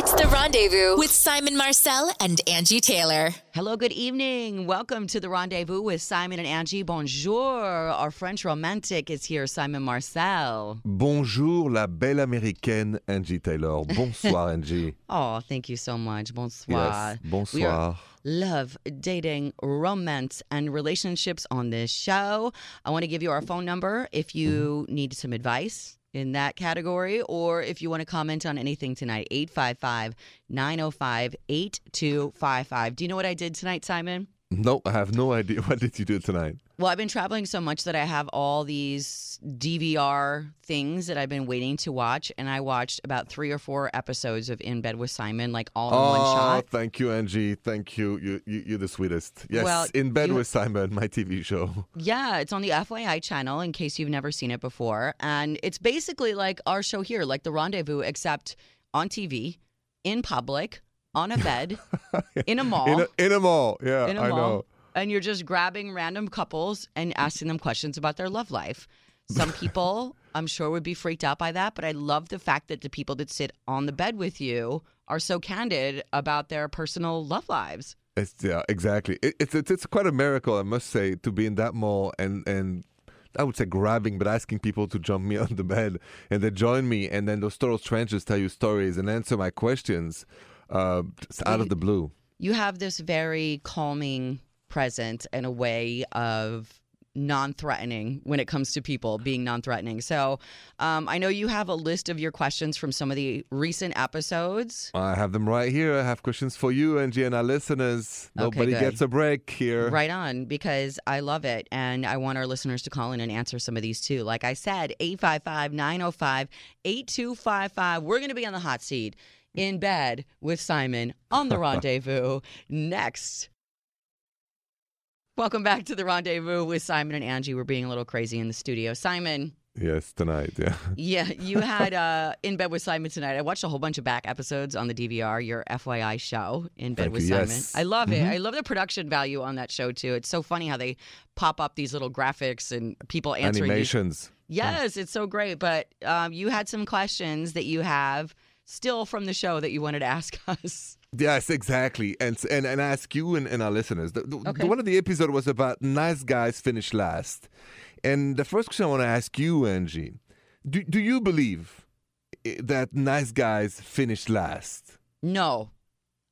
It's the rendezvous with Simon Marcel and Angi Taylor. Hello, good evening. Welcome to the rendezvous with Simon and Angi. Bonjour. Our French romantic is here, Simon Marcel. Bonjour, la belle américaine Angi Taylor. Bonsoir, Angi. Oh, thank you so much. Bonsoir. Yes, bonsoir. love, dating, romance, and relationships on this show. I want to give you our phone number if you mm-hmm. need some advice in that category or if you want to comment on anything tonight. 855 905 8255. Do you know what I did tonight, Simon? No, I have no idea. What did you do tonight? Well, I've been traveling so much that I have all these DVR things that I've been waiting to watch, and I watched about three or four episodes of In Bed with Simon, like all in one oh, shot. Oh, thank you, Angi. Thank you. You, you. You're the sweetest. Yes, Well, in bed you- with Simon, my TV show. Yeah, it's on the FYI channel in case you've never seen it before, and it's basically like our show here, like the Rendezvous, except on TV, in public, on a bed, in a mall. In a, in a mall. Yeah, in a I mall, know. and you're just grabbing random couples and asking them questions about their love life. Some people, I'm sure, would be freaked out by that, but I love the fact that the people that sit on the bed with you are so candid about their personal love lives. It's, yeah, exactly. It, it's, it's it's quite a miracle, I must say, to be in that mall and and I would say grabbing, but asking people to jump me on the bed and they join me, and then those total strangers tell you stories and answer my questions, uh, out of the blue. You have this very calming presence and a way of non-threatening when it comes to people being non-threatening so um, i know you have a list of your questions from some of the recent episodes I have them right here. I have questions for you, Angi, and our listeners. Nobody good. gets a break here. Right on, because I love it. And I want our listeners to call in and answer some of these too. Like I said, 855 905 8255. We're going to be on the hot seat in bed with Simon on the rendezvous next. Welcome back to the rendezvous with Simon and Angi. We're being a little crazy in the studio. Simon, Yes, tonight. Yeah. yeah, you had uh, In Bed with Simon tonight. I watched a whole bunch of back episodes on the DVR, your FYI show, In Bed Thank with you, Simon. yes. I love it. Mhm. I love the production value on that show, too. It's so funny how they pop up these little graphics and people answering. these- Animations. Yes, it's so great. But um, you had some questions that you have still from the show that you wanted to ask us. Yes, exactly. And and and ask you and, and our listeners. The, the, Okay. one of the episode was about nice guys finish last. And the first question I want to ask you, Angi, do do you believe that nice guys finish last? No.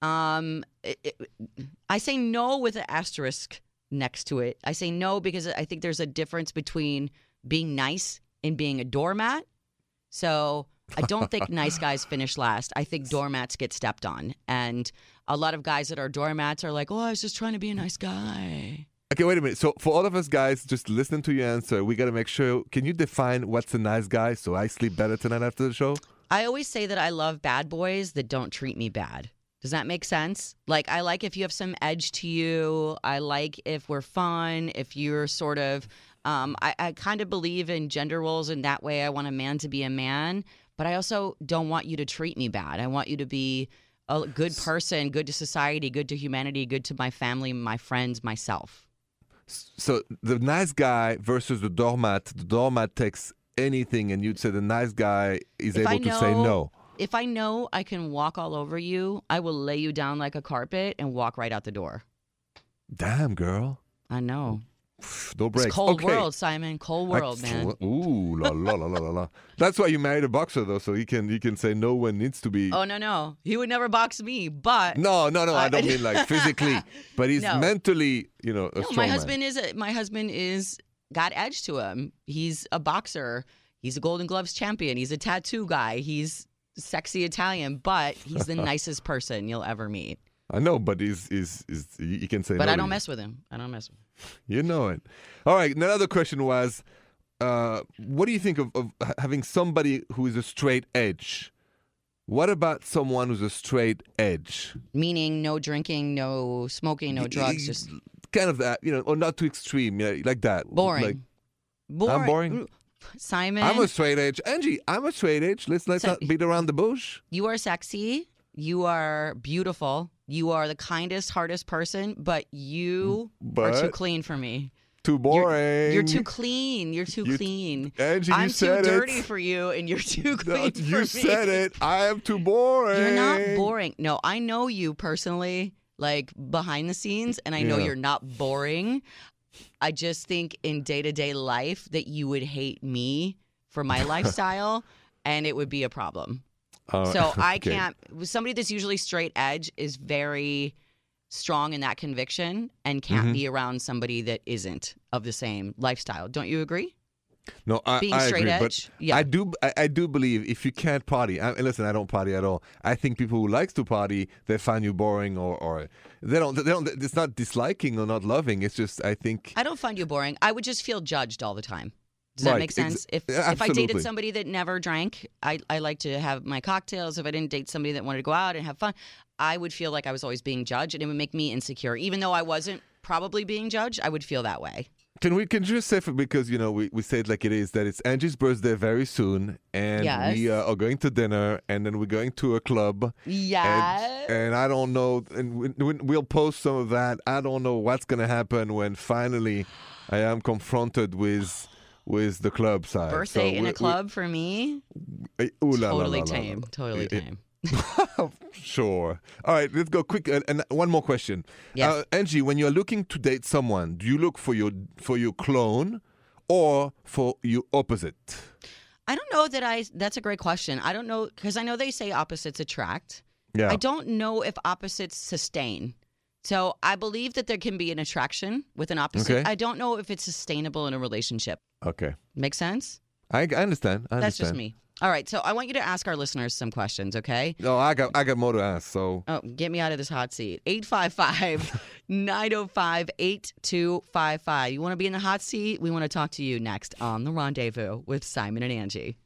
Um, it, it- I say no with an asterisk next to it. I say no because I think there's a difference between being nice and being a doormat. So I don't think nice guys finish last. I think doormats get stepped on. And a lot of guys that are doormats are like, oh, I was just trying to be a nice guy. Okay, wait a minute. So for all of us guys, just listening to your answer, we got to make sure. Can you define what's a nice guy so I sleep better tonight after the show? I always say that I love bad boys that don't treat me bad. Does that make sense? Like, I like if you have some edge to you. I like if we're fun, if you're sort of, um, I, I kind of believe in gender roles in that way. I want a man to be a man, but I also don't want you to treat me bad. I want you to be a good person, good to society, good to humanity, good to my family, my friends, myself. So the nice guy versus the doormat. The doormat takes anything, and you'd say the nice guy is If able to say know- no. If I know I can walk all over you, I will lay you down like a carpet and walk right out the door. Damn, girl. I know. No breaks. It's cold okay. world, Simon. Cold world, man. Ooh, la la la la la la. That's why you married a boxer, though, so he can he can say no when needs to be. Oh no, no, he would never box me. But No, no, no. I I- don't mean like physically, but he's No. mentally, you know, a no, my man. husband is a, my husband is got edge to him. He's a boxer. He's a Golden Gloves champion. He's a tattoo guy. He's sexy Italian, but he's the nicest person you'll ever meet. I know, but he's is is you can say. But no I don't mess with him. I don't mess with him. You know it. All right. Another question was, uh, what do you think of, of having somebody who is a straight edge? What about someone who's a straight edge? Meaning no drinking, no smoking, no drugs, just kind of that, you know, or not too extreme, you know, like that. boring. Like, boring. boring? Simon, I'm a straight edge. Angi, I'm a straight edge. Let's let's So- not beat around the bush. You are sexy. You are beautiful. You are the kindest, hardest person, but you mm, are too clean for me. too You're, boring. you're too clean. You're too You- clean. Angi, you I'm too said it. dirty for you, and you're too No, clean for you me. said it. I am too boring. You're not boring. No, I know you personally, like behind the scenes, and I know you're not boring. I just think in day to day life that you would hate me for my lifestyle, and it would be a problem. Right. So I Okay. can't. Somebody that's usually straight edge is very strong in that conviction and can't Mhm. be around somebody that isn't of the same lifestyle. Don't you agree? No, I, Being I straight agree, edge? but Yeah. I do. I, I do believe if you can't party, I, listen, I don't party at all. I think people who likes to party, they find you boring, or, or they don't. They don't. It's not disliking or not loving. It's just I think. I don't find you boring. I would just feel judged all the time. Does that make sense? ex- if yeah, if I dated somebody that never drank, I, I like to have my cocktails. If I didn't date somebody that wanted to go out and have fun, I would feel like I was always being judged and it would make me insecure. Even though I wasn't probably being judged, I would feel that way. Can we can you just say for, because you know we, we say it like it is that it's Angi's birthday very soon, and we uh, are going to dinner, and then we're going to a club. Yes. And, and I don't know, and we- we'll post some of that. I don't know what's gonna happen when finally I am confronted with with the club side. Birthday So in we- a club for me, we- eh, ooh la totally la la tame. Totally tame. sure. All right, let's go quick. Uh, and one more question. Yes. Uh, Angi, when you're looking to date someone, do you look for your for your clone or for your opposite? I don't know that I. That's a great question. I don't know because I know they say opposites attract. Yeah. I don't know if opposites sustain. So I believe that there can be an attraction with an opposite. Okay. I don't know if it's sustainable in a relationship. okay. Make sense? I, I understand. I That's just me. All right. So I want you to ask our listeners some questions, okay? No, I got I got more to ask. So Oh, get me out of this hot seat. 855 905 8255. You want to be in the hot seat? We want to talk to you next on The Rendezvous with Simon and Angi.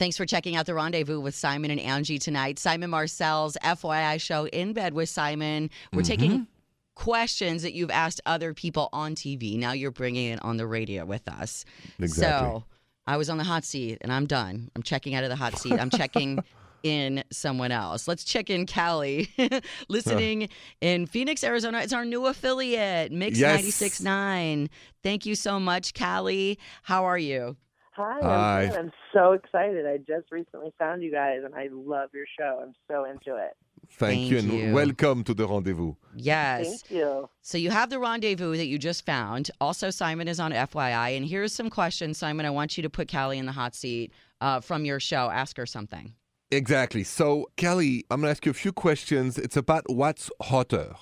Thanks for checking out The Rendezvous with Simon and Angi tonight. Simon Marcel's FYI show in bed with Simon. We're mm-hmm. taking questions that you've asked other people on TV. Now you're bringing it on the radio with us. Exactly. So I was on the hot seat and I'm done. I'm checking out of the hot seat. I'm checking in someone else. Let's check in Callie, listening in Phoenix, Arizona. It's our new affiliate, Mix Yes. 96.9. Thank you so much, Callie. How are you? Hi, Hi. I'm. I'm so excited. I just recently found you guys, and I love your show. I'm so into it. thank, you and you. welcome to the rendezvous. Yes. Thank you. So you have the rendezvous that you just found. Also, Simon is on FYI. And here's some questions, Simon. I want you to put Callie in the hot seat uh, from your show. Ask her something. Exactly. So Kelly, I'm gonna ask you a few questions. It's about what's hotter.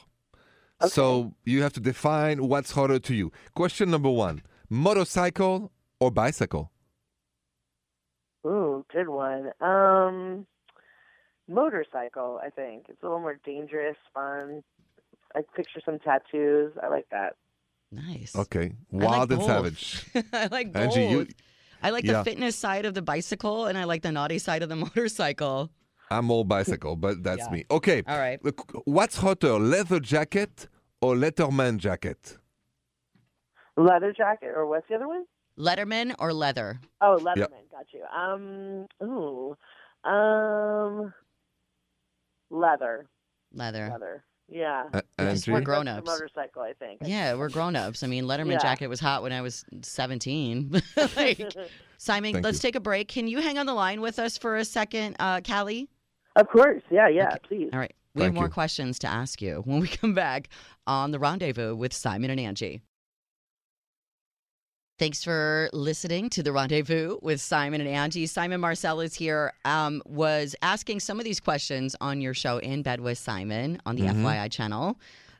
So you have to define what's hotter to you. Question number one: motorcycle or bicycle? Ooh, good one. Um, motorcycle. I think it's a little more dangerous, fun. I picture some tattoos. I like that. Nice. Okay, I like wild and both. savage. I like both. Angi, you- I like yeah. the fitness side of the bicycle and I like the naughty side of the motorcycle. I'm all bicycle, but that's Yeah. me. Okay. All right. Look, What's hotter, leather jacket or Letterman jacket? Leather jacket, or what's the other one? Letterman or leather? Oh, Leatherman. Got you. Um, ooh, um, leather, Leather. leather. Yeah. Uh, Yes, we're grown-ups. motorcycle, I think. Yeah, we're grown ups. I mean, Letterman Yeah. jacket was hot when I was 17. like, Simon, Thank let's you. take a break. Can you hang on the line with us for a second, uh, Callie? Of course. Yeah. Yeah. Okay. Please. All right. We have more you. questions to ask you when we come back on The Rendezvous with Simon and Angi. Thanks for listening to The Rendezvous with Simon and Angi. Simon Marcel is here, um, was asking some of these questions on your show In Bed with Simon on the Mhm. FYI channel.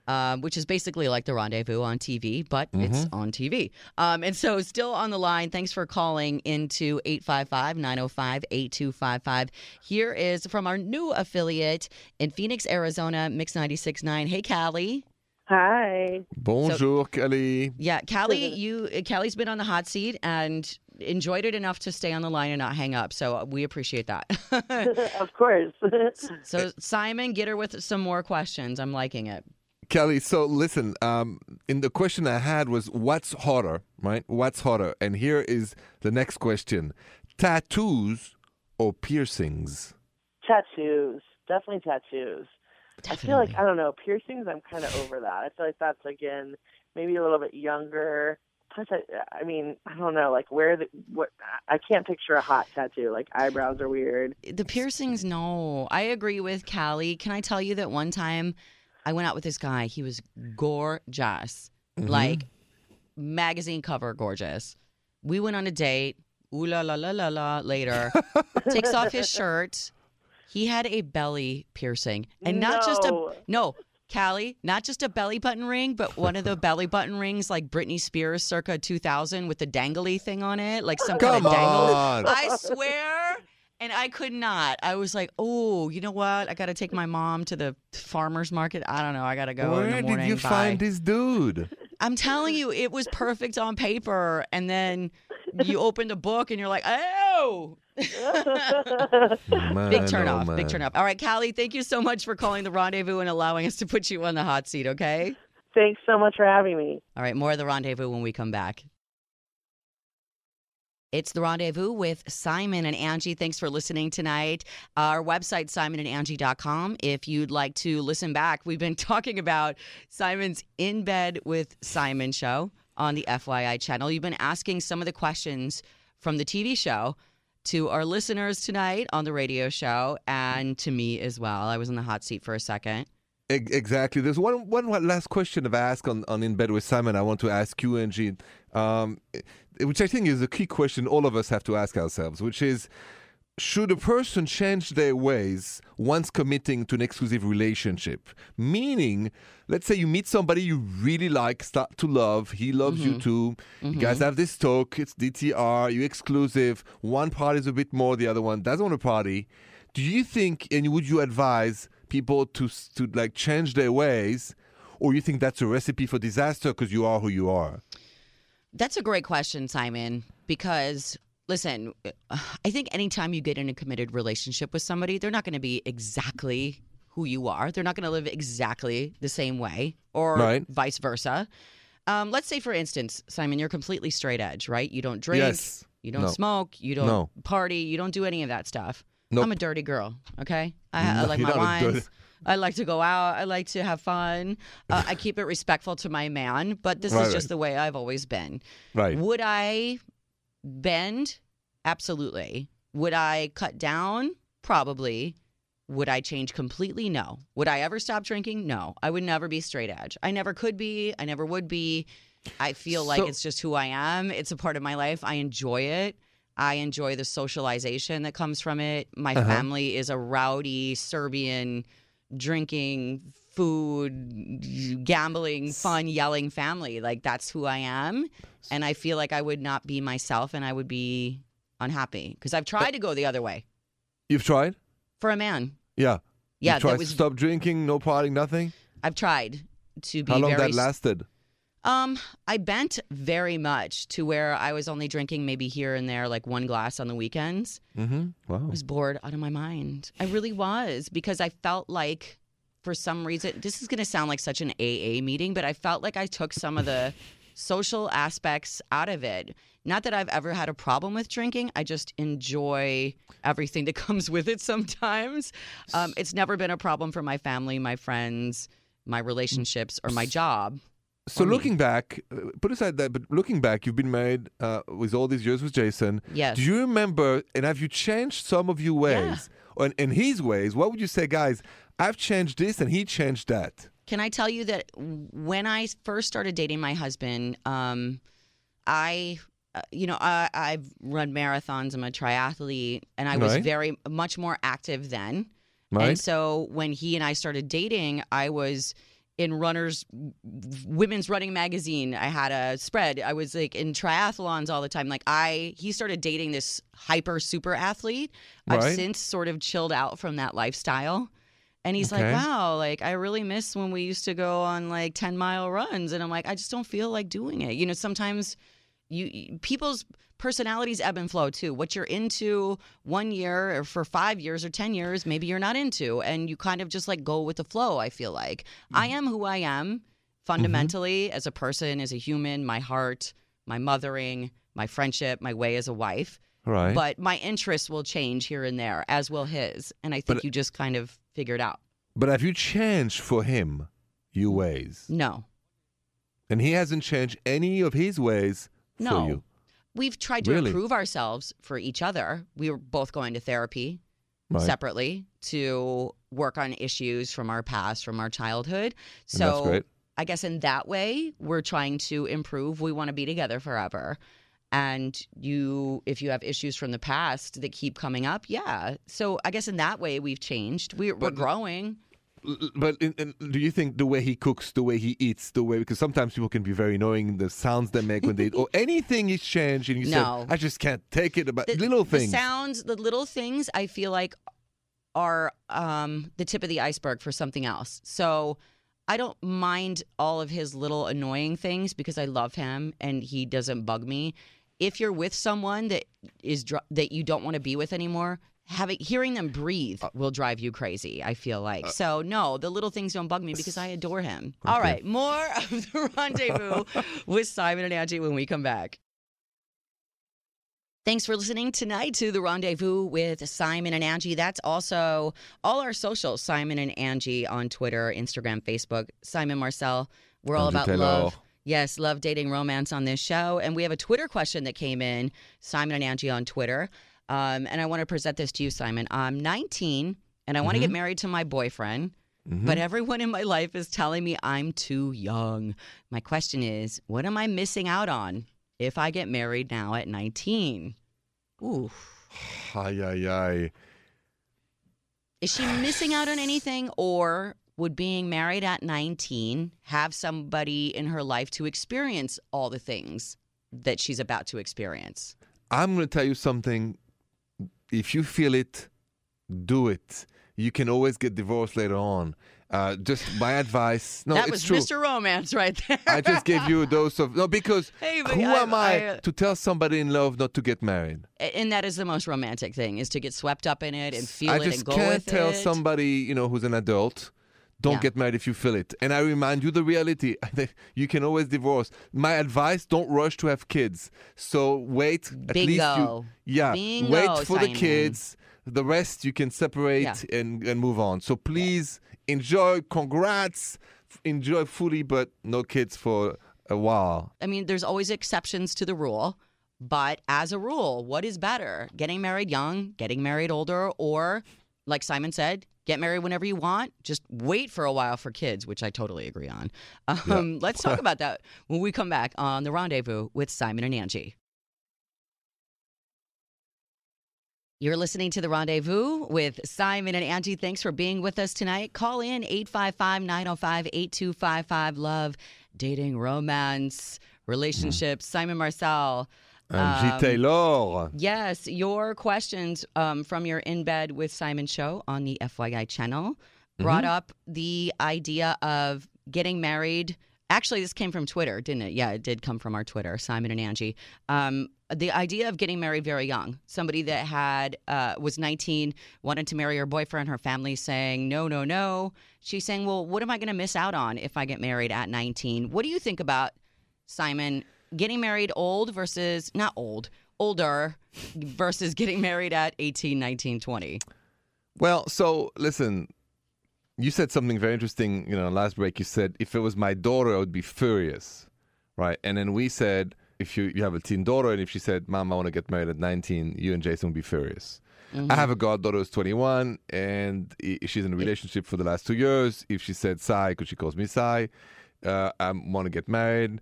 Um, which is basically like the rendezvous on TV, but it's Mm-hmm. on TV. Um, and so, still on the line, thanks for calling into 855 905 8255. Here is from our new affiliate in Phoenix, Arizona, Mix 96.9. Hey, Callie. Hi. Bonjour, Kelly. Yeah, Callie, you Callie's been on the hot seat and enjoyed it enough to stay on the line and not hang up. So we appreciate that. of course. so Simon, get her with some more questions. I'm liking it. Kelly, so listen, um, in the question I had was what's hotter, right? What's hotter? And here is the next question tattoos or piercings? tattoos. Definitely tattoos. I feel like I don't know piercings. I'm kind of over that. I feel like that's again maybe a little bit younger. Plus, I, I mean, I don't know, like where the what I can't picture a hot tattoo. Like eyebrows are weird. The piercings, no. I agree with Callie. Can I tell you that one time I went out with this guy? He was gorgeous, Mm-hmm. like magazine cover gorgeous. We went on a date. Ooh la la la la la. Later, takes off his shirt. He had a belly piercing, and not just a No. no. Callie, not just a belly button ring, but one of the belly button rings like Britney Spears circa 2000 with the dangly thing on it, like some kind Come of dangle. on. I swear. And I could not. I was like, oh, you know what? I got to take my mom to the farmer's market. I don't know. I got to go in Where the did you Bye. find this dude? I'm telling you, it was perfect on paper. And then you opened a book and you're like, oh. Man, Big turn oh, off. Big man. turn off. All right, Callie, thank you so much for calling the rendezvous and allowing us to put you on the hot seat, okay? Thanks so much for having me. All right, more of the rendezvous when we come back. It's the rendezvous with Simon and Angi. Thanks for listening tonight. Our website, simonandangie.com. If you'd like to listen back, we've been talking about Simon's In Bed with Simon show on the FYI channel. You've been asking some of the questions from the TV show to our listeners tonight on the radio show and to me as well. I was in the hot seat for a second. Exactly. There's one one last question I've asked on, on In Bed with Simon. I want to ask you, Angi, um, which I think is a key question all of us have to ask ourselves, which is should a person change their ways once committing to an exclusive relationship? Meaning, let's say you meet somebody you really like, start to love, he loves you mm-hmm. too. You guys mm-hmm. have this talk, it's DTR, you exclusive. One party's a bit more, the other one doesn't want to party. Do you think, and would you advise people to to like change their ways, or you think that's a recipe for disaster because you are who you are? That's a great question, Simon, because listen, I think anytime you get in a committed relationship with somebody, they're not going to be exactly who you are. They're not going to live exactly the same way or Right. vice versa. Um, let's say, for instance, Simon, you're completely straight edge, right? You don't drink, Yes. you don't No. smoke, you don't No. party, you don't do any of that stuff. Nope. I'm a dirty girl, okay? I, I like my a dirty- wines. I like to go out. I like to have fun. Uh, I keep it respectful to my man, but this Right, is just right. the way I've always been. Right. Would I bend? Absolutely. Would I cut down? Probably. Would I change completely? No. Would I ever stop drinking? No. I would never be straight edge. I never could be. I never would be. I feel like So- it's just who I am. It's a part of my life. I enjoy it. I enjoy the socialization that comes from it. My Uh-huh. family is a rowdy Serbian drinking, food, gambling, fun, yelling family. Like that's who I am. And I feel like I would not be myself and I would be unhappy because I've tried to go the other way You've tried? for a man. Yeah. Yeah, you tried that was to stop drinking, no partying, nothing. I've tried to be How long very that lasted? Um, I bent very much to where I was only drinking maybe here and there, like one glass on the weekends. Mm-hmm. Wow. I was bored out of my mind. I really was because I felt like, for some reason, this is going to sound like such an AA meeting, but I felt like I took some of the social aspects out of it. Not that I've ever had a problem with drinking. I just enjoy everything that comes with it sometimes. Um, it's never been a problem for my family, my friends, my relationships, or my job. So looking back, uh, put aside that, but looking back, you've been married uh, with all these years with Jason. Yes. Do you remember, and have you changed some of your ways? And in his ways, what would you say, guys? I've changed this and he changed that. Can I tell you that when I first started dating my husband, um, I, uh, you know, I, I've run marathons. I'm a triathlete, and I was Right. very much more active then. Right? And so when he and I started dating, I was in Runners Women's Running Magazine. I had a spread. I was like in triathlons all the time. Like I he started dating this hyper super athlete. I've since sort of chilled out from that lifestyle. And he's Okay. like, "Wow, like I really miss when we used to go on like 10-mile runs." And I'm like, "I just don't feel like doing it." You know, sometimes you- people's personalities ebb and flow too. What you're into one year or for five years or 10 years, maybe you're not into. And you kind of just like go with the flow, I feel like. I mm-hmm. am who I am fundamentally as a person, as a human, my heart, my mothering, my friendship, my way as a wife. right. But my interests will change here and there, as will his. And I think But- you just kind of figured out. But have you changed for him your ways? No. And he hasn't changed any of his ways No. for you. We've tried to Really? improve ourselves for each other. We were both going to therapy Right. separately to work on issues from our past, from our childhood. So. I guess in that way, we're trying to improve. We want to be together forever. And you, if you have issues from the past that keep coming up, yeah. So I guess in that way, we've changed. We, we're But- growing. But in, in, do you think the way he cooks, the way he eats, the way because sometimes people can be very annoying, the sounds they make when they eat, or anything is changed, and you No. said, "I just can't take it." About The, little the things. sounds, the little things, I feel like are um, the tip of the iceberg for something else. So I don't mind all of his little annoying things because I love him and he doesn't bug me. If you're with someone that is dr- that you don't want to be with anymore, having hearing them breathe Uh, will drive you crazy. I feel like so. No, the little things don't bug me because I adore him. All right, more of the rendezvous with Simon and Angi when we come back. Thanks for listening tonight to the rendezvous with Simon and Angi. That's also all our socials Simon and Angi on Twitter, Instagram, Facebook. Simon Marcel. We're all Angi about Taylor. love. Yes, love, dating, romance on this show. And we have a Twitter question that came in Simon and Angi on Twitter. Um, and I want to present this to you, Simon. I'm 19 and I want to get married to my boyfriend. Mhm. But everyone in my life is telling me I'm too young. My question is, what am I missing out on if I get married now at 19? Ooh. Ay, ay, ay. Is she missing out on anything or would being married at 19 have somebody in her life to experience all the things that she's about to experience? I'm going to tell you something. If you feel it, do it. You can always get divorced later on. Uh, just my advice. No, that was true. Mr. Romance right there. I just gave you a dose of no because Hey, who I- am I, I, uh, to tell somebody in love not to get married? and that is the most romantic thing is to get swept up in it and feel I it just and go can't tell somebody you know who's an adult. Don't Yeah. get married if you feel it. And I remind you the reality. You can always divorce. My advice: don't rush to have kids. So wait at least you. Yeah, Bingo, wait for Simon. the kids. The rest you can separate Yeah. and and move on. So please enjoy. Congrats. Enjoy fully, but no kids for a while. I mean, there's always exceptions to the rule, but as a rule, what is better? Getting married young, getting married older, or like Simon said, get married whenever you want. Just wait for a while for kids, which I totally agree on. Um, let's talk about that when we come back on the rendezvous with Simon and Angi. You're listening to The Rendezvous with Simon and Angi. Thanks for being with us tonight. Call in 855 905 8255. Love, dating, romance, relationships. Simon Marcel. Angi Um, Taylor. Yes, your questions um, from your In Bed with Simon show on the FYI channel brought up the idea of getting married. Actually, this came from Twitter, didn't it? Yeah, it did come from our Twitter, Simon and Angi. Um, the idea of getting married very young. Somebody that had uh, was 19, wanted to marry her boyfriend. Her family saying no, no, no. She's saying, well, what am I going to miss out on if I get married at 19? What do you think about Simon getting married old versus not old, older versus getting married at 18, 19, 20? Well, so listen, you said something very interesting. You know, last break you said if it was my daughter, I would be furious, right? And then we said if you you have a teen daughter, and if she said, "Mom, I want to get married at 19," you and Jason would be furious. I have a goddaughter who's 21, and she's in a relationship for the last two years. If she said Sai, because she calls me Sai, uh, I want to get married.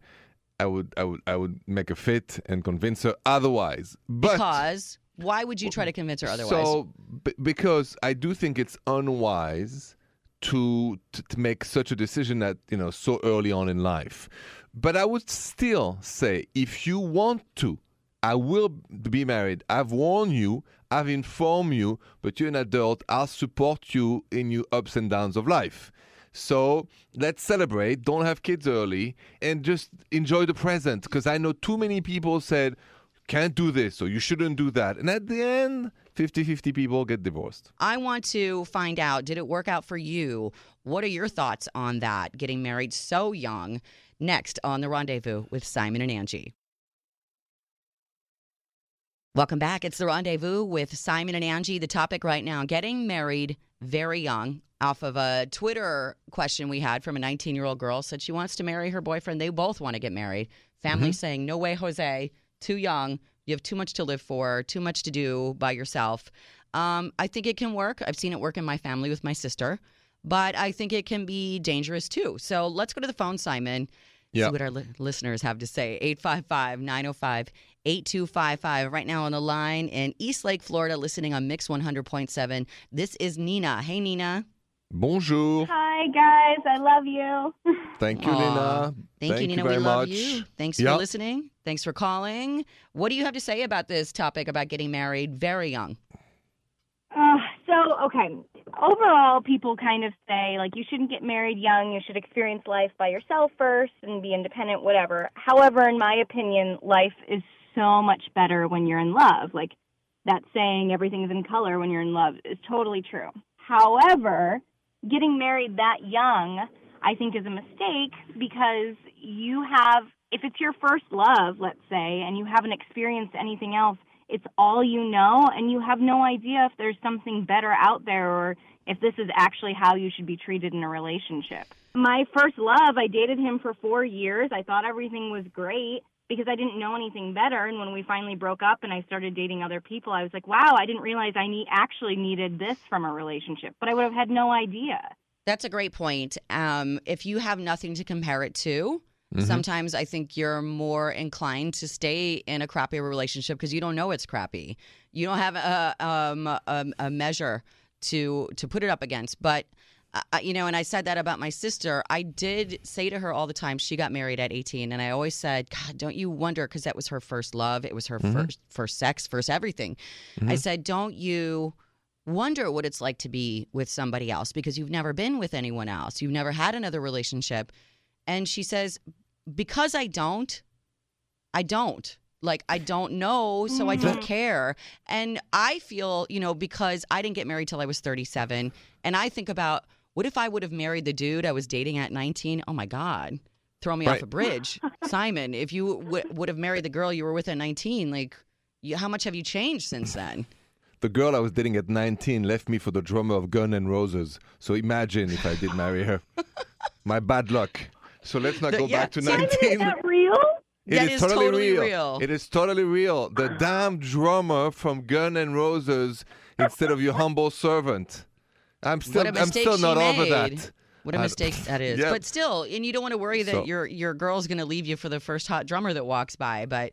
I would, I would, I would make a fit and convince her otherwise. But Because why would you try to convince her otherwise? so, b- because I do think it's unwise to, to to make such a decision at you know so early on in life. But I would still say, if you want to, I will be married. I've warned you. I've informed you. But you're an adult. I'll support you in your ups and downs of life. So let's celebrate. Don't have kids early, and just enjoy the present. Because I know too many people said can't do this or you shouldn't do that. And at the end, 50 50 people get divorced. I want to find out did it work out for you? What are your thoughts on that, getting married so young? Next on The Rendezvous with Simon and Angi. Welcome back. It's the rendezvous with Simon and Angi. The topic right now getting married very young. Off of a Twitter question we had from a 19 year old girl, said she wants to marry her boyfriend. They both want to get married. Family saying, No way, Jose, too young. You have too much to live for, too much to do by yourself. Um, I think it can work. I've seen it work in my family with my sister, but I think it can be dangerous too. So let's go to the phone, Simon. Yeah. See what our li- listeners have to say. 855 905 8255. Right now on the line in East Lake, Florida, listening on Mix 100.7. This is Nina. Hey, Nina. Bonjour. Hi guys, I love you. Thank you, Aw. Nina. Thank, you, Nina. very we love much. you. Thanks Yeah. for listening. Thanks for calling. What do you have to say about this topic about getting married very young? Uh, so, okay. Overall, people kind of say like you shouldn't get married young. You should experience life by yourself first and be independent, whatever. However, in my opinion, life is so much better when you're in love. Like that saying, everything is in color when you're in love, is totally true. However, getting married that young, I think, is a mistake because you have, if it's your first love, let's say, and you haven't experienced anything else, it's all you know, and you have no idea if there's something better out there or if this is actually how you should be treated in a relationship. My first love, I dated him for four years. I thought everything was great because I didn't know anything better. And when we finally broke up and I started dating other people, I was like, wow, I didn't realize I need, actually needed this from a relationship, but I would have had no idea. That's a great point. Um, if you have nothing to compare it to, Mm-hmm. sometimes I think you're more inclined to stay in a crappy relationship because you don't know it's crappy. You don't have a um, a, a measure to to put it up against. But uh, you know, and I said that about my sister. I did say to her all the time. She got married at 18, and I always said, "God, don't you wonder?" Because that was her first love. It was her first first sex, first everything. I said, "Don't you?" wonder what it's like to be with somebody else because you've never been with anyone else. You've never had another relationship. And she says, because I don't, I don't. Like, I don't know, so I don't care. And I feel, you know, because I didn't get married till I was 37, and I think about what if I would have married the dude I was dating at 19? Oh my God. Throw me off Right. a bridge. Simon, if you w- would have married the girl you were with at 19, like, you, how much have you changed since then? The girl I was dating at 19 left me for the drummer of Guns N' Roses. So imagine if I did marry her. My bad luck. So let's not The- go yeah, back to Simon, 19. Is that real? It That is is totally, totally real. real. It is totally real. The damn drummer from Guns N' Roses instead of your humble servant. I'm still, I'm still not made. over that. What a mistake that is. Yeah. But still, and you don't want to worry that So- your your girl's going to leave you for the first hot drummer that walks by. But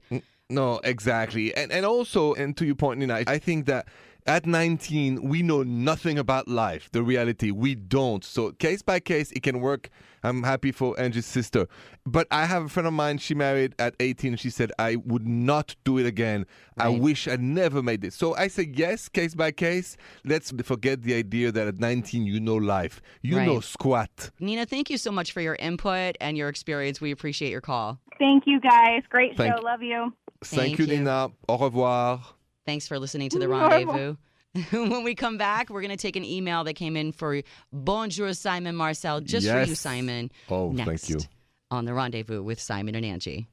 No, exactly. And and also, and to your point, Nina, I think that at 19, we know nothing about life, the reality. We don't. So case by case, it can work. I'm happy for Angi's sister. But I have a friend of mine, she married at 18. She said, I would not do it again. I wish I never made this. So I say, yes, case by case. Let's forget the idea that at 19, you know life. You know squat. Nina, thank you so much for your input and your experience. We appreciate your call. Thank you guys. Great Thank- show. Love you. Thank, Thank you, you. Nina. Au revoir. Thanks for listening to the rendezvous. when we come back, we're going to take an email that came in for Bonjour Simon Marcel, just for you, Simon. Oh, next thank you. on the rendezvous with Simon and Angi.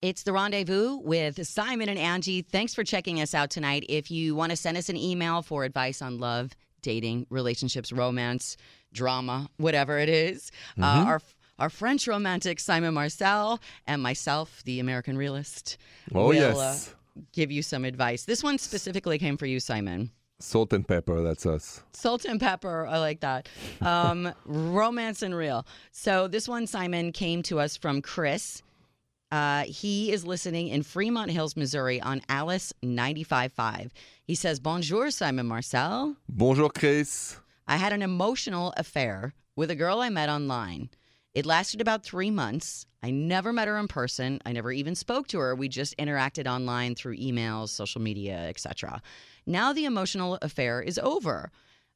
It's the rendezvous with Simon and Angi. Thanks for checking us out tonight. If you want to send us an email for advice on love, dating, relationships, romance, drama, whatever it is, uh, our our French romantic Simon Marcel and myself, the American realist, Oh, will yes. uh, give you some advice. This one specifically came for you, Simon. Salt and pepper, that's us. Salt and pepper. I like that. Um, romance and real. So this one, Simon, came to us from Chris. Uh, he is listening in Fremont Hills, Missouri on Alice 95.5. He says, Bonjour, Simon Marcel. Bonjour, Chris. I had an emotional affair with a girl I met online. It lasted about three months. I never met her in person. I never even spoke to her. We just interacted online through emails, social media, etc. Now the emotional affair is over.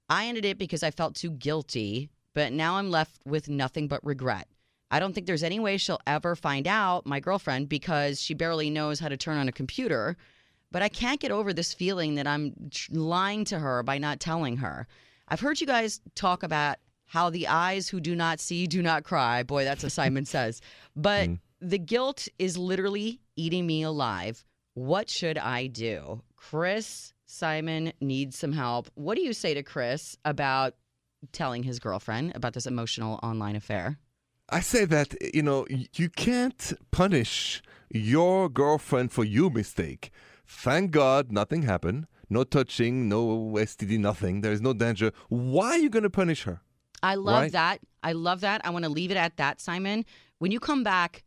I ended it because I felt too guilty, but now I'm left with nothing but regret. I don't think there's any way she'll ever find out, my girlfriend, because she barely knows how to turn on a computer. But I can't get over this feeling that I'm lying to her by not telling her. I've heard you guys talk about how the eyes who do not see do not cry. Boy, that's what Simon says. But hmm. the guilt is literally eating me alive. What should I do? Chris Simon needs some help. What do you say to Chris about telling his girlfriend about this emotional online affair? I say that you know you can't punish your girlfriend for your mistake. Thank God nothing happened. No touching, no STD, nothing. There is no danger. Why are you going to punish her? I love Right. that. I love that. I want to leave it at that, Simon. When you come back,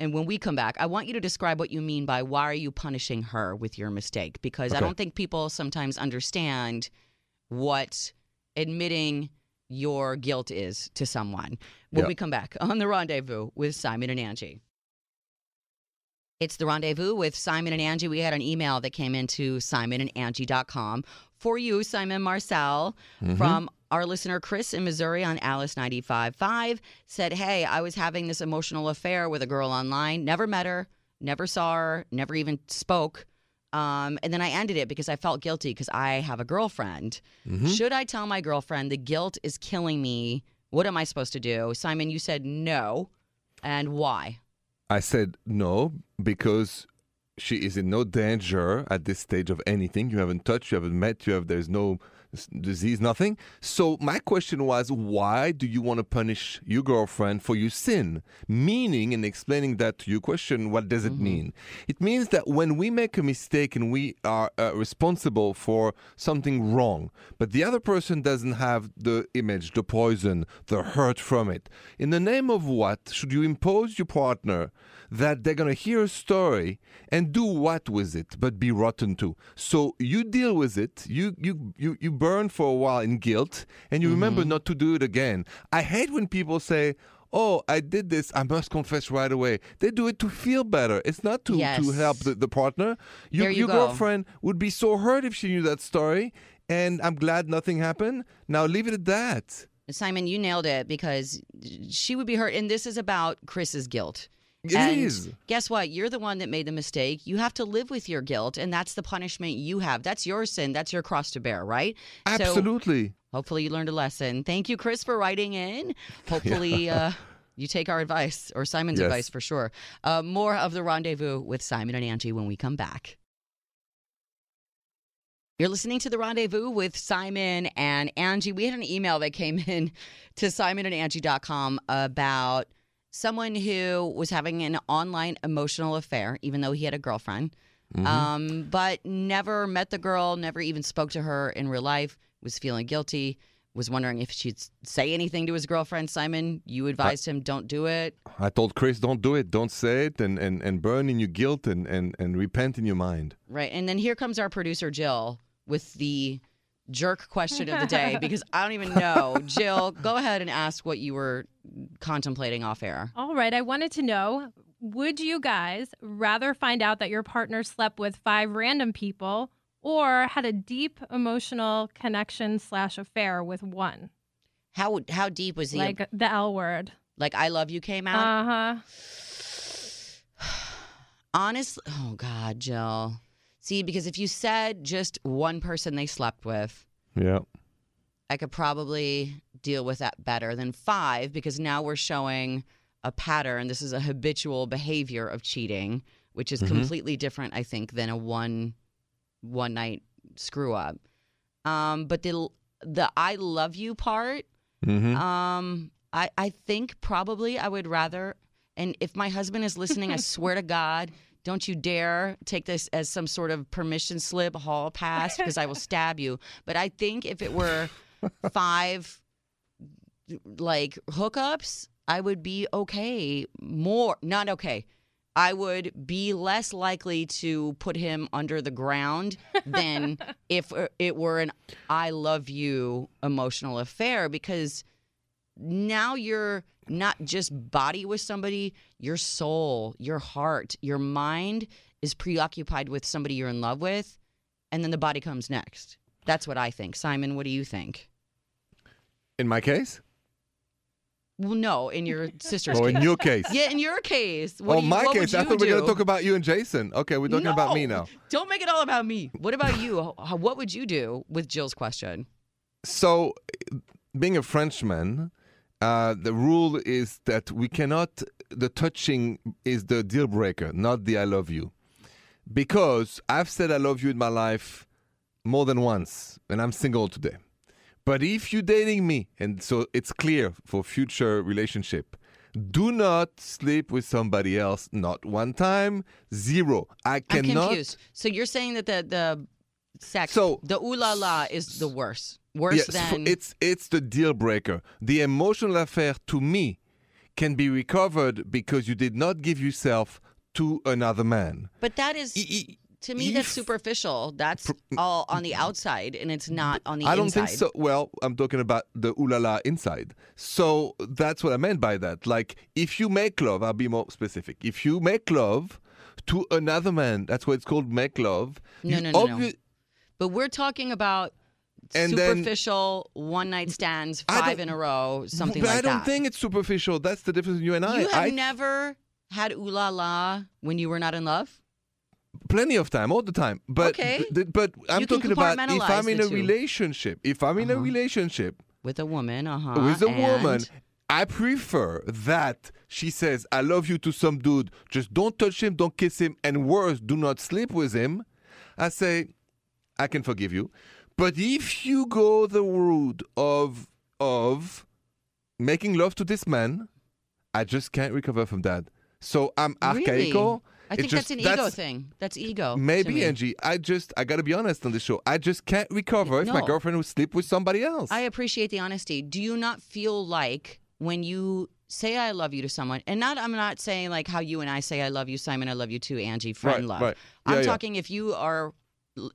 and when we come back, I want you to describe what you mean by why are you punishing her with your mistake? Because I don't think people sometimes understand what admitting your guilt is to someone. When Yeah. we come back on the rendezvous with Simon and Angi. It's the rendezvous with Simon and Angi. We had an email that came into simonandangie.com for you, Simon Marcel, mm-hmm. from our listener Chris in Missouri on Alice 95.5 said, Hey, I was having this emotional affair with a girl online, never met her, never saw her, never even spoke. Um, and then I ended it because I felt guilty because I have a girlfriend. Should I tell my girlfriend the guilt is killing me? What am I supposed to do? Simon, you said no. And why? I said no because she is in no danger at this stage of anything. You haven't touched, you haven't met, you have there's no disease, nothing. So my question was, why do you want to punish your girlfriend for your sin? Meaning, in explaining that to your question, what does it mean? It means that when we make a mistake and we are uh, responsible for something wrong, but the other person doesn't have the image, the poison, the hurt from it. In the name of what should you impose your partner that they're going to hear a story and do what with it but be rotten too so you deal with it. You you you, you burn for a while in guilt and you remember mm-hmm. not to do it again. I hate when people say oh i did this. I must confess right away. They do it to feel better. It's not to, to help the, the partner. Your, There you your go. girlfriend would be so hurt if she knew that story and i'm glad nothing happened. Now leave it at that. Simon, you nailed it because she would be hurt. And this is about Chris's guilt. It and is. Guess what? You're the one that made the mistake. You have to live with your guilt, and that's the punishment you have. That's your sin. That's your cross to bear, right? So absolutely hopefully you learned a lesson. Thank you, Chris, for writing in. Hopefully uh, you take our advice or Simon's Yes. advice for sure. Uh, more of the rendezvous with Simon and Angi when we come back. You're listening to the rendezvous with Simon and Angi. We had an email that came in to simonandangie.com about someone who was having an online emotional affair, even though he had a girlfriend, um, but never met the girl, never even spoke to her in real life, was feeling guilty, was wondering if she'd say anything to his girlfriend. Simon, you advised him, don't do it. I told Chris, don't do it, don't say it, and, and, and burn in your guilt and, and, and repent in your mind. Right. And then here comes our producer, Jill, with the jerk question of the day because I don't even know. Jill, go ahead and ask what you were contemplating off air. All right. I wanted to know would you guys rather find out that your partner slept with five random people or had a deep emotional connection slash affair with one? How how deep was he? Like the L word. like I love you came out? Uh huh. Honestly, oh God, Jill. See, because if you said just one person they slept with, Yeah. I could probably deal with that better than five because now we're showing a pattern. This is a habitual behavior of cheating, which is completely different, I think, than a one one night screw up. Um, but the the I love you part, Mm-hmm. um, I I think probably I would rather. And if my husband is listening, I swear to God, don't you dare take this as some sort of permission slip, hall pass, because I will stab you. But I think if it were five like hookups, I would be okay. More, not okay. I would be less likely to put him under the ground than if uh, it were an I love you emotional affair because now you're not just body with somebody, your soul, your heart, your mind is preoccupied with somebody you're in love with, and then the body comes next. That's what I think. Simon, what do you think? In my case? Well, no, in your sister's oh, Or case. in your case? yeah, in your case. What oh, you, my what would case. I you thought we were going to talk about you and Jason. Okay, we're talking about me now. Don't make it all about me. What about you? What would you do with Jill's question? So, being a Frenchman, Uh, the rule is that we cannot. The touching is the deal breaker, not the "I love you," because I've said "I love you" in my life more than once, and I'm single today. But if you're dating me, and so it's clear for future relationship, do not sleep with somebody else. Not one time, zero. I I'm cannot. confused. So you're saying that the the sex, So- the ooh la la, is the worst, worse Yes, than it's it's the deal breaker. The emotional affair to me can be recovered because you did not give yourself to another man. But that is, I- to me, that's superficial. That's mm, all mm, on the mm. outside, and it's not on the inside. I don't inside. think so. Well, I'm talking about the ulala inside. So that's what I meant by that. Like, if you make love, I'll be more specific. If you make love to another man, that's what it's called make love. No, no, no, no. But we're talking about And then- superficial one night stands, five in a row, something but like that. I don't that. think it's superficial. That's the difference in you and I. you have I never had ooh la la when you were not in love. plenty of time, all the time. But Okay. th- but I'm You talking about if I'm in a two. relationship. If I'm in a Uh-huh. relationship With a woman, uh huh. with a woman, I prefer that she says, "I love you" to some dude. Just don't touch him, don't kiss him, and worse, do not sleep with him. I say, I can forgive you. But if you go the route of of making love to this man, I just can't recover from that. So I'm Really? archaical. I think just- that's an ego thing. That's ego. Maybe. Angi. I just, I got to be honest on this show. I just can't recover if my girlfriend would sleep with somebody else. I appreciate the honesty. Do you not feel like when you say I love you to someone, and not I'm not saying like how you and I say I love you, Simon, I love you too, Angi, friend Right, love. right. I'm Yeah, yeah. talking if you are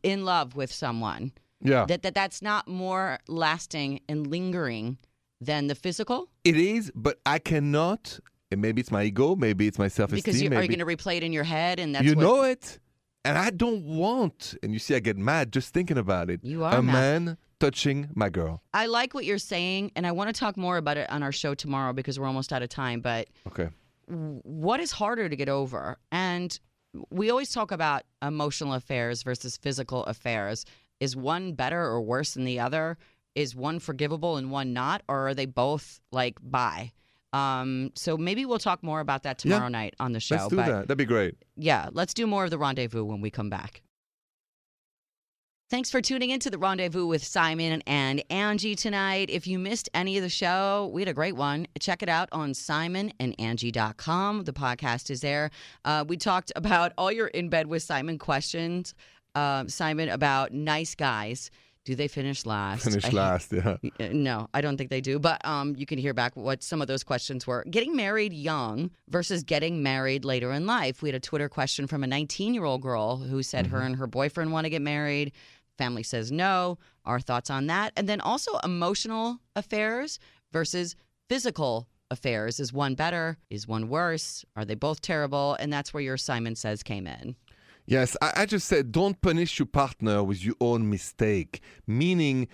in love with someone, yeah. that, that that's not more lasting and lingering than the physical? It is, but I cannot. And maybe it's my ego. Maybe it's my self-esteem. Because you, are you going to replay it in your head and that's you what know it, and I don't want. And you see, I get mad just thinking about it. You are a mad. man touching my girl. I like what you're saying, and I want to talk more about it on our show tomorrow because we're almost out of time. But Okay. what is harder to get over? And we always talk about emotional affairs versus physical affairs. Is one better or worse than the other? Is one forgivable and one not? Or are they both like bye? Um, so maybe we'll talk more about that Yeah. tomorrow night on the show. Let's do but that. That'd be great. yeah, let's do more of the rendezvous when we come back. Thanks for tuning in to the rendezvous with Simon and Angi tonight. If you missed any of the show, we had a great one. Check it out on simonandangie.com. The podcast is there. Uh, we talked about all your in bed with Simon questions. Uh, Simon, about nice guys. Do they finish last? Finish last. Yeah. uh, No, I don't think they do. But um, you can hear back what some of those questions were. Getting married young versus getting married later in life. We had a Twitter question from a 19 year old girl who said her and her boyfriend want to get married. Family says no. Our thoughts on that. And then also emotional affairs versus physical affairs. Is one better? Is one worse? Are they both terrible? And that's where your Simon Says came in. Yes, I, I just said don't punish your partner with your own mistake. Meaning,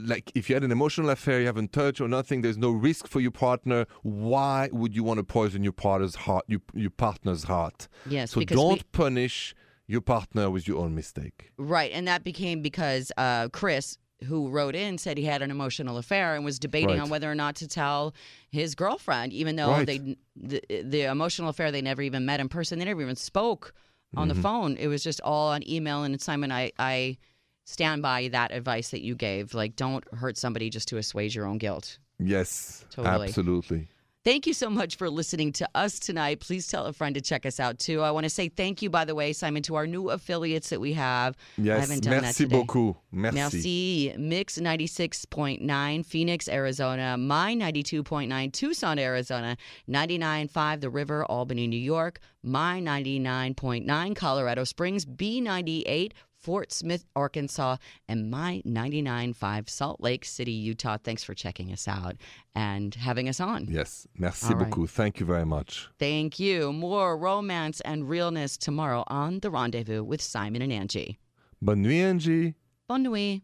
like if you had an emotional affair, you haven't touched or nothing, there's no risk for your partner. Why would you want to poison your partner's heart? Your, your partner's heart. Yes, So don't we- punish your partner with your own mistake. Right, and that became because uh, Chris, who wrote in, said he had an emotional affair and was debating Right. on whether or not to tell his girlfriend, even though Right. they the, the emotional affair they never even met in person, they never even spoke on Mm-hmm. the phone. It was just all on email. And Simon, I I stand by that advice that you gave. Like, don't hurt somebody just to assuage your own guilt. Yes, Totally. absolutely. Thank you so much for listening to us tonight. Please tell a friend to check us out too. I want to say thank you, by the way, Simon, to our new affiliates that we have. I Yes, haven't done that merci today. beaucoup. Merci. Merci. Mix 96.9 Phoenix, Arizona. My 92.9 Tucson, Arizona. 99.5 The River, Albany, New York. My 99.9 Colorado Springs. B98 Fort Smith, Arkansas. And my 99.5 Salt Lake City, Utah. Thanks for checking us out and having us on. Yes, merci All right. beaucoup. Thank you very much. Thank you. More romance and realness tomorrow on The Rendezvous with Simon and Angi. Bonne nuit, Angi. Bonne nuit.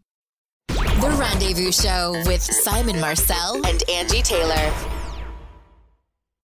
The Rendezvous Show with Simon Marcel and Angi Taylor.